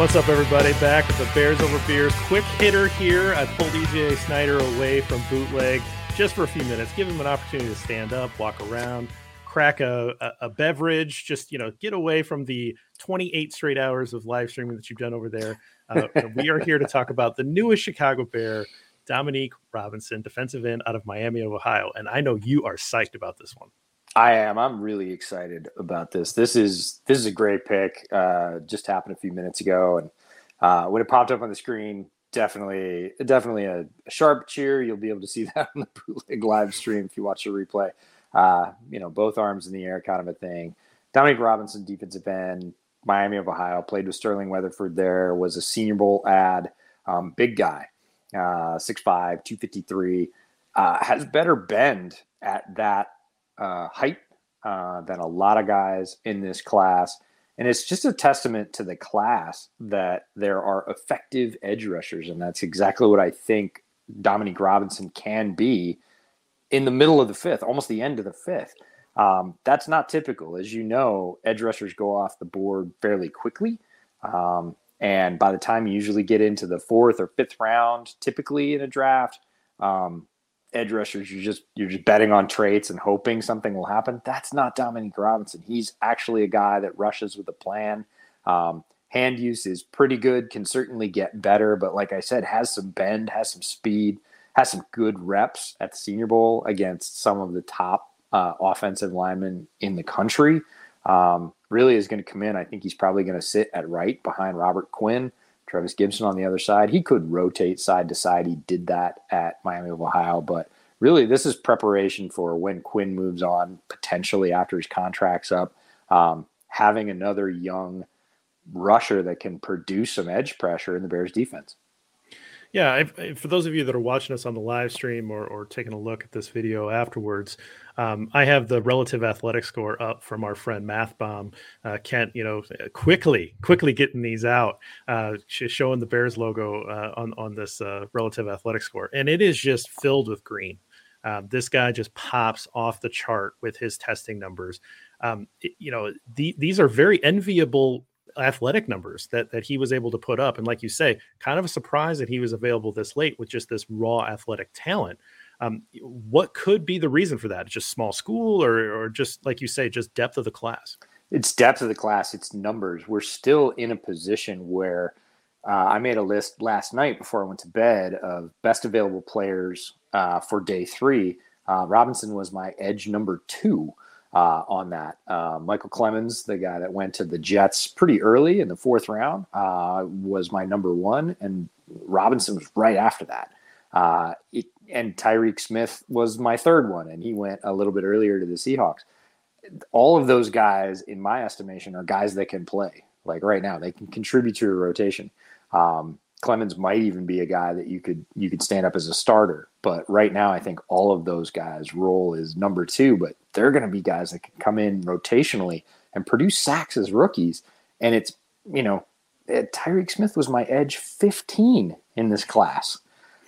What's up, everybody? Back with the Bears Over Beers quick hitter here. I pulled EJ Snyder away from bootleg just for a few minutes, give him an opportunity to stand up, walk around, crack a, a, a beverage, just you know, get away from the 28 straight hours of live streaming that you've done over there. Uh, we are here to talk about the newest Chicago Bear, Dominique Robinson, defensive end out of Miami of Ohio, and I know you are psyched about this one. I am. I'm really excited about this. This is this is a great pick. Uh, just happened a few minutes ago, and uh, when it popped up on the screen, definitely definitely a, a, sharp cheer. You'll be able to see that on the bootleg live stream if you watch the replay. Uh, you know, both arms in the air, kind of a thing. Dominique Robinson, defensive end, Miami of Ohio, played with Sterling Weatherford. There was a Senior Bowl ad. Um, big guy, uh, 6'5", 253, uh, has better bend at that uh, height uh, than a lot of guys in this class. And it's just a testament to the class that there are effective edge rushers. And that's exactly what I think Dominique Robinson can be in the middle of the fifth, almost the end of the fifth. Um, that's not typical. As you know, edge rushers go off the board fairly quickly. Um, and by the time you usually get into the fourth or fifth round, typically in a draft, um, edge rushers you're just you're just betting on traits and hoping something will happen. That's not dominique robinson. He's actually a guy that rushes with a plan. Um, hand use is pretty good can certainly get better but like i said has some bend has some speed has some good reps at the senior bowl against some of the top uh, offensive linemen in the country. Um, really is going to come in. I think he's probably going to sit at right behind robert quinn Trevis Gipson on the other side. He could rotate side to side. He did that at Miami of Ohio, but really this is preparation for when Quinn moves on, potentially after his contract's up. Um, having another young rusher that can produce some edge pressure in the Bears defense. Yeah, for those of you that are watching us on the live stream or, or taking a look at this video afterwards, um, I have the relative athletic score up from our friend MathBomb. Uh, Kent, you know, quickly, quickly getting these out, uh, showing the Bears logo uh, on on this uh, relative athletic score, and it is just filled with green. Um, this guy just pops off the chart with his testing numbers. Um, you know, the, these are very enviable athletic numbers that that he was able to put up. And like you say, kind of a surprise that he was available this late with just this raw athletic talent. Um, what could be the reason for that? Just small school, or or just like you say, just depth of the class. It's depth of the class. It's numbers. We're still in a position where uh, I made a list last night before I went to bed of best available players uh, for day three. Uh, Robinson was my edge number two uh, on that. Uh, Micheal Clemons, the guy that went to the Jets pretty early in the fourth round, uh, was my number one, and Robinson was right after that. Uh, it, and Tyreke Smith was my third one, and he went a little bit earlier to the Seahawks. All of those guys, in my estimation, are guys that can play. Like right now, they can contribute to a rotation. Um, Clemons might even be a guy that you could you could stand up as a starter. But right now, I think all of those guys' role is number two. But they're going to be guys that can come in rotationally and produce sacks as rookies. And it's you know, eh, Tyreke Smith was my edge 15 in this class.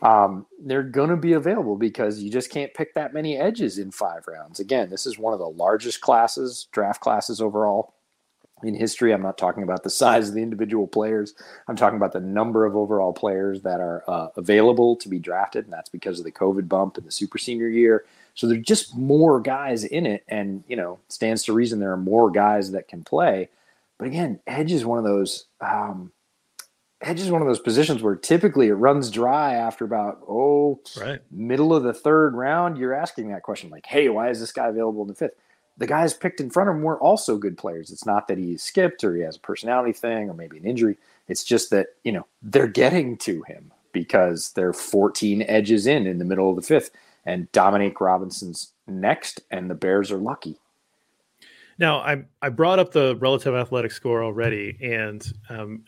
Um, they're going to be available because you just can't pick that many edges in five rounds. Again, this is one of the largest classes, draft classes overall in history. I'm not talking about the size of the individual players. I'm talking about the number of overall players that are uh, available to be drafted, and that's because of the COVID bump and the super senior year. So there's just more guys in it, and you know, stands to reason there are more guys that can play. But again, edge is one of those. Um, edge is one of those positions where typically it runs dry after about oh right. middle of the third round. You're asking that question like, "Hey, why is this guy available in the fifth? The guys picked in front of him were also good players. It's not that he skipped or he has a personality thing or maybe an injury. It's just that, you know, they're getting to him because they're 14 edges in in the middle of the fifth. And Dominique Robinson's next, and the Bears are lucky. Now, I I brought up the relative athletic score already, and um,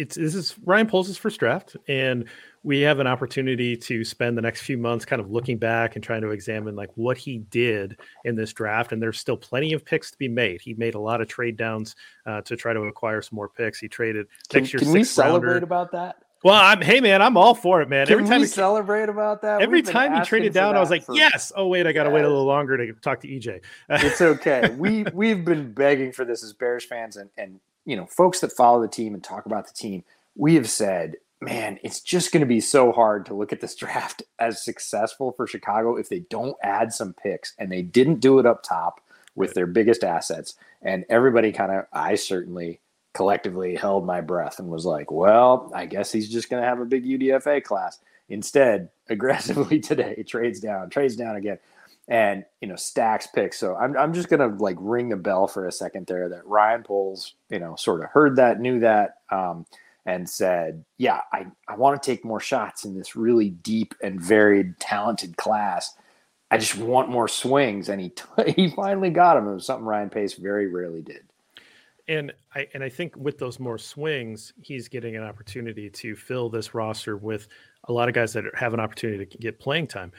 it's this is Ryan Poles' first draft, and we have an opportunity to spend the next few months kind of looking back and trying to examine like what he did in this draft. And there's still plenty of picks to be made. He made a lot of trade downs uh, to try to acquire some more picks. He traded can, next year. Can we celebrate rounder. about that? Well, I'm hey man, I'm all for it, man. Can every time we celebrate about that. Every time he traded down, I was like, for, yes. Oh wait, I got to wait a little longer to talk to EJ. it's okay. We we've been begging for this as Bears fans and and you know folks that follow the team and talk about the team. We have said, man, it's just going to be so hard to look at this draft as successful for Chicago if they don't add some picks, and they didn't do it up top with their biggest assets. And everybody kind of, I certainly collectively held my breath and was like, well, I guess he's just going to have a big UDFA class. Instead, aggressively today, trades down, trades down again, and you know stacks picks. So I'm I'm just gonna like ring the bell for a second there that Ryan Poles, you know, sort of heard that, knew that, um, and said, yeah, I I want to take more shots in this really deep and varied, talented class. I just want more swings, and he he finally got him. It was something Ryan Pace very rarely did and I and I think with those more swings, he's getting an opportunity to fill this roster with a lot of guys that have an opportunity to get playing time.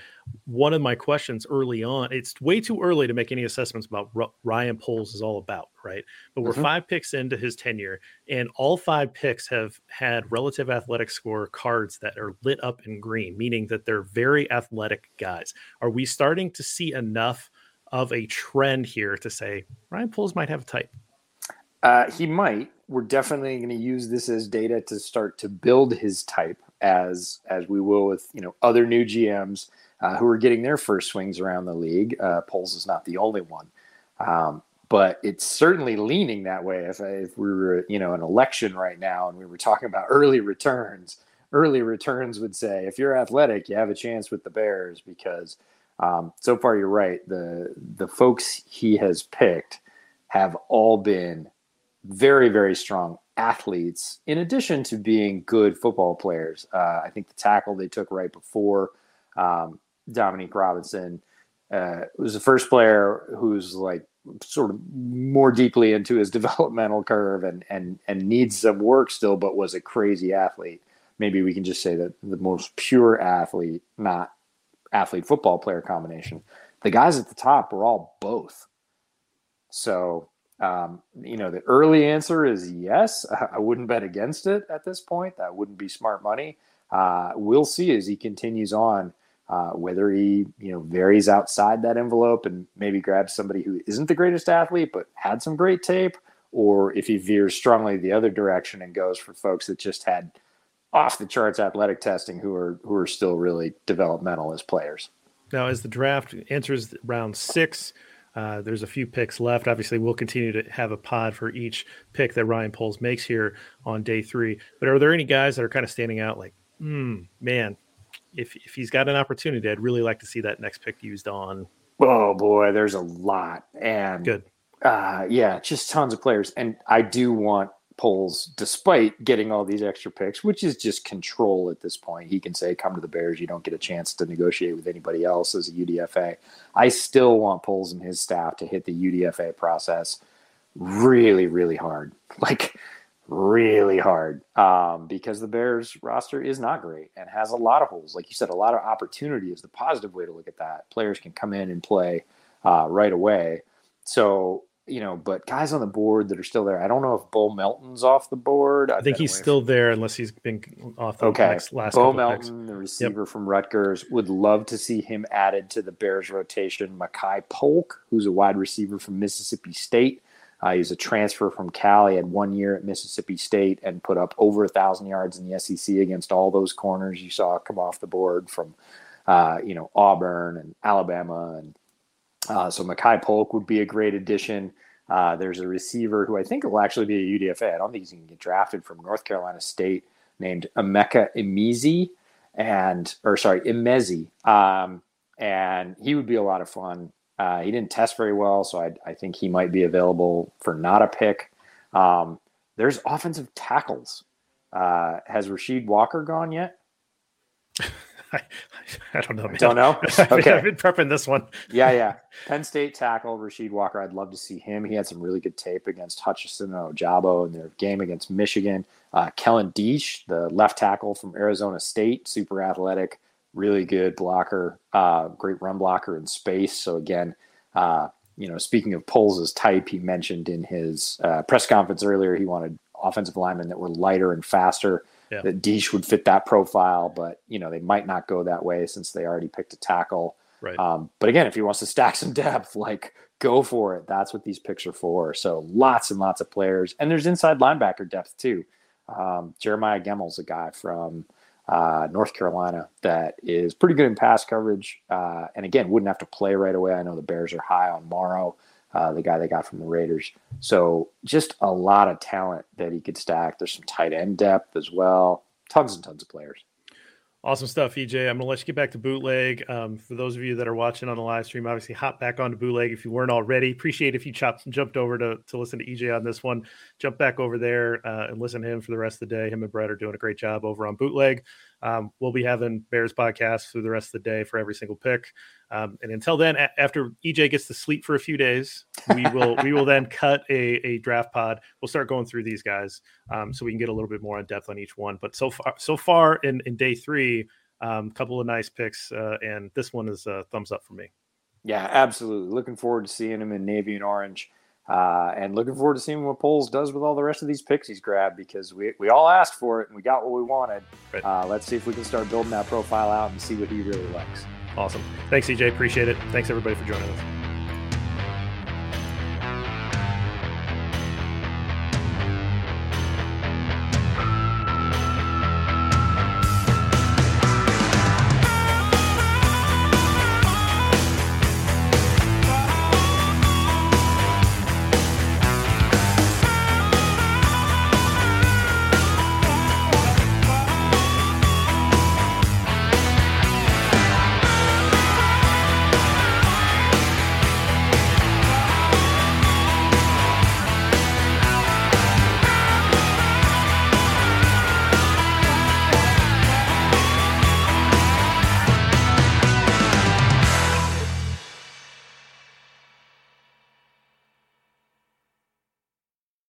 One of my questions early on, it's way too early to make any assessments about what Ryan Poles is all about, right? But we're mm-hmm. five picks into his tenure, and all five picks have had relative athletic score cards that are lit up in green, meaning that they're very athletic guys. Are we starting to see enough of a trend here to say Ryan Poles might have a type? Uh, he might. We're definitely going to use this as data to start to build his type, as as we will with you know other new GMs uh, who are getting their first swings around the league. Uh, Poles is not the only one, um, but it's certainly leaning that way. If if we were you know an election right now and we were talking about early returns, early returns would say if you're athletic, you have a chance with the Bears because um, so far you're right. The the folks he has picked have all been very, very strong athletes, in addition to being good football players. Uh, I think the tackle they took right before um, Dominique Robinson uh, was the first player who's like sort of more deeply into his developmental curve and and and needs some work still, but was a crazy athlete. Maybe we can just say that the most pure athlete, not athlete football player combination. The guys at the top were all both. So um, you know, the early answer is yes. I wouldn't bet against it at this point. That wouldn't be smart money. Uh, we'll see as he continues on uh, whether he, you know, varies outside that envelope and maybe grabs somebody who isn't the greatest athlete but had some great tape, or if he veers strongly the other direction and goes for folks that just had off the charts athletic testing who are who are still really developmental as players. Now, as the draft enters round six uh, there's a few picks left. Obviously, we'll continue to have a pod for each pick that Ryan Poles makes here on day three. But are there any guys that are kind of standing out like, mm, man, if, if he's got an opportunity, I'd really like to see that next pick used on? Oh, boy, there's a lot. And good. Uh, yeah, just tons of players. And I do want Poles, despite getting all these extra picks, which is just control at this point. He can say, "Come to the Bears. You don't get a chance to negotiate with anybody else as a UDFA." I still want Poles and his staff to hit the UDFA process really, really hard, like really hard, um, because the Bears roster is not great and has a lot of holes. Like you said, a lot of opportunity is the positive way to look at that. Players can come in and play uh, right away. So you know, but guys on the board that are still there. I don't know if Bo Melton's off the board. I've i think he's still from... there unless he's been off the okay. next, last Bo Melton, the receiver yep. from Rutgers, would love to see him added to the Bears rotation. Makai Polk, who's a wide receiver from Mississippi State. Uh, he's a transfer from Cal. He had one year at Mississippi State and put up over a thousand yards in the SEC against all those corners you saw come off the board from, uh, you know, Auburn and Alabama and uh, so Makai Polk would be a great addition. Uh, there's a receiver who I think will actually be a UDFA. I don't think he's going to get drafted from North Carolina State named Emeka Imizi and or sorry Emezi, um, and he would be a lot of fun. Uh, he didn't test very well, so I, I, think he might be available for not a pick. Um, there's offensive tackles. Uh, has Rasheed Walker gone yet? I, I, don't know. Man. Don't know. Okay, I've been prepping this one. yeah, yeah. Penn State tackle Rasheed Walker. I'd love to see him. He had some really good tape against Hutchinson and Ojabo in their game against Michigan. Uh, Kellen Diesch, the left tackle from Arizona State, super athletic, really good blocker, uh, great run blocker in space. So again, uh, you know, speaking of Poles' as type, he mentioned in his uh, press conference earlier he wanted offensive linemen that were lighter and faster yeah. that Diesch would fit that profile, but you know they might not go that way since they already picked a tackle. Right. Um, but again, if he wants to stack some depth, like go for it. That's what these picks are for. So lots and lots of players, and there's inside linebacker depth too. Um, Jeremiah Gemmel's a guy from uh, North Carolina that is pretty good in pass coverage, uh, and again wouldn't have to play right away. I know the Bears are high on Morrow uh, the guy they got from the Raiders. So just a lot of talent that he could stack. There's some tight end depth as well. Tons and tons of players. Awesome stuff, EJ. I'm going to let you get back to bootleg. Um, for those of you that are watching on the live stream, obviously hop back onto bootleg if you weren't already. Appreciate if you chopped and jumped over to, to listen to EJ on this one. Jump back over there uh, and listen to him for the rest of the day. Him and Brett are doing a great job over on bootleg. Um, we'll be having Bears podcasts through the rest of the day for every single pick. Um, and until then, a- after EJ gets to sleep for a few days, we will we will then cut a, a draft pod. We'll start going through these guys um, so we can get a little bit more in depth on each one. But so far, so far in, in day three, a um, couple of nice picks, uh, and this one is a thumbs up for me. Yeah, absolutely. Looking forward to seeing him in navy and orange. Uh, and looking forward to seeing what Poles does with all the rest of these picks he's grabbed because we, we all asked for it and we got what we wanted. Right. Uh, let's see if we can start building that profile out and see what he really likes. Awesome. Thanks, EJ. Appreciate it. Thanks, everybody, for joining us.